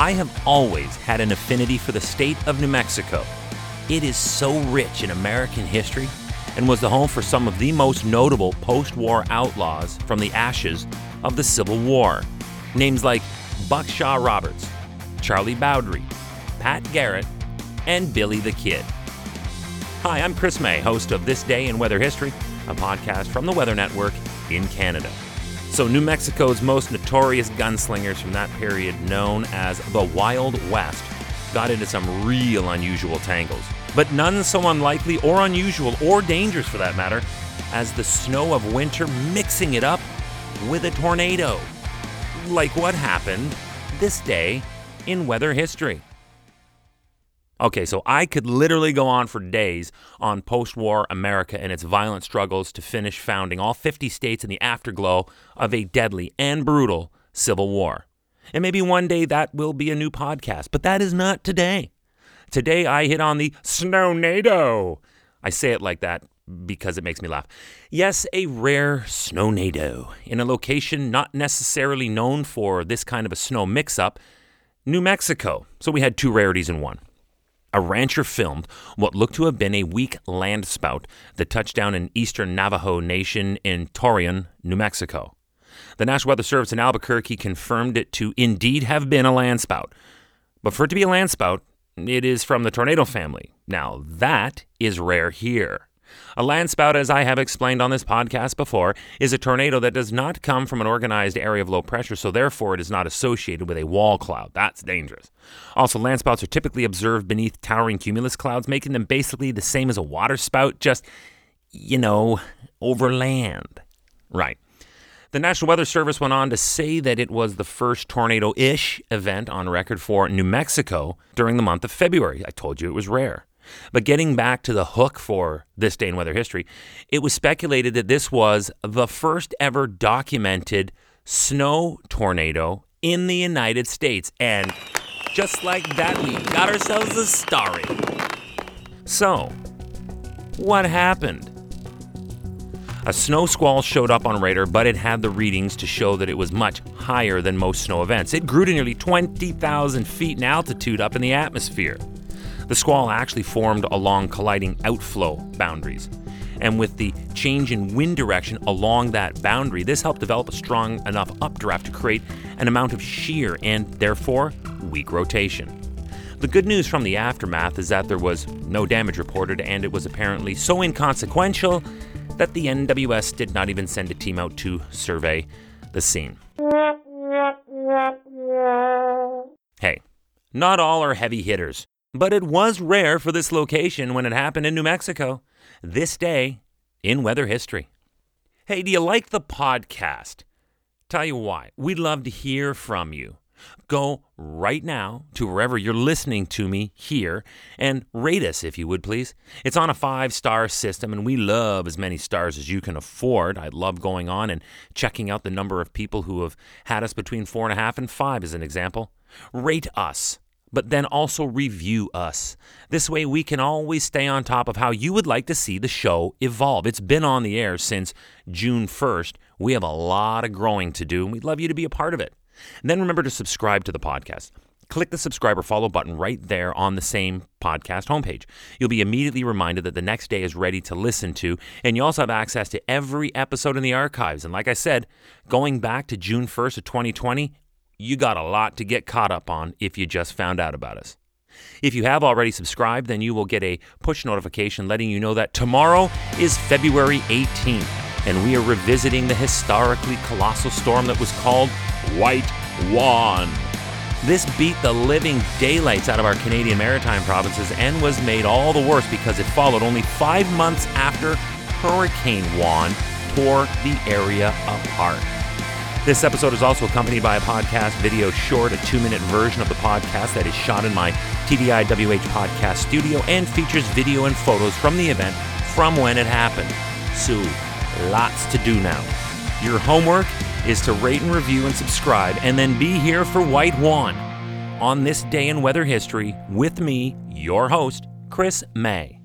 I have always had an affinity for the state of New Mexico. It is so rich in American history and was the home for some of the most notable post war outlaws from the ashes of the Civil War. Names like Buckshot Roberts, Charlie Bowdre, Pat Garrett, and Billy the Kid. Hi, I'm Chris May, host of This Day in Weather History, a podcast from the Weather Network in Canada. So, New Mexico's most notorious gunslingers from that period, known as the Wild West, got into some real unusual tangles. But none so unlikely or unusual or dangerous for that matter as the snow of winter mixing it up with a tornado. Like what happened this day in weather history. Okay, so I could literally go on for days on post war America and its violent struggles to finish founding all 50 states in the afterglow of a deadly and brutal civil war. And maybe one day that will be a new podcast, but that is not today. Today I hit on the snow snownado. I say it like that because it makes me laugh. Yes, a rare snow snownado in a location not necessarily known for this kind of a snow mix up, New Mexico. So we had two rarities in one a rancher filmed what looked to have been a weak land spout that touched down in eastern Navajo Nation in Torreon, New Mexico. The National Weather Service in Albuquerque confirmed it to indeed have been a land spout. But for it to be a land spout, it is from the tornado family. Now, that is rare here. A landspout, as I have explained on this podcast before, is a tornado that does not come from an organized area of low pressure, so therefore it is not associated with a wall cloud. That's dangerous. Also, landspouts are typically observed beneath towering cumulus clouds, making them basically the same as a waterspout, just, you know, over land. Right. The National Weather Service went on to say that it was the first tornado ish event on record for New Mexico during the month of February. I told you it was rare. But getting back to the hook for this day in weather history, it was speculated that this was the first ever documented snow tornado in the United States. And just like that, we got ourselves a story. So, what happened? A snow squall showed up on radar, but it had the readings to show that it was much higher than most snow events. It grew to nearly 20,000 feet in altitude up in the atmosphere. The squall actually formed along colliding outflow boundaries. And with the change in wind direction along that boundary, this helped develop a strong enough updraft to create an amount of shear and therefore weak rotation. The good news from the aftermath is that there was no damage reported, and it was apparently so inconsequential that the NWS did not even send a team out to survey the scene. Hey, not all are heavy hitters. But it was rare for this location when it happened in New Mexico. This day in weather history. Hey, do you like the podcast? Tell you why. We'd love to hear from you. Go right now to wherever you're listening to me here and rate us if you would please. It's on a five star system and we love as many stars as you can afford. I love going on and checking out the number of people who have had us between four and a half and five as an example. Rate us but then also review us. This way, we can always stay on top of how you would like to see the show evolve. It's been on the air since June 1st. We have a lot of growing to do, and we'd love you to be a part of it. And then remember to subscribe to the podcast. Click the subscribe or follow button right there on the same podcast homepage. You'll be immediately reminded that the next day is ready to listen to, and you also have access to every episode in the archives. And like I said, going back to June 1st of 2020, you got a lot to get caught up on if you just found out about us. If you have already subscribed, then you will get a push notification letting you know that tomorrow is February 18th, and we are revisiting the historically colossal storm that was called White Juan. This beat the living daylights out of our Canadian maritime provinces and was made all the worse because it followed only five months after Hurricane Juan tore the area apart. This episode is also accompanied by a podcast video short, a two minute version of the podcast that is shot in my TDIWH podcast studio and features video and photos from the event from when it happened. So, lots to do now. Your homework is to rate and review and subscribe, and then be here for White Juan on this day in weather history with me, your host, Chris May.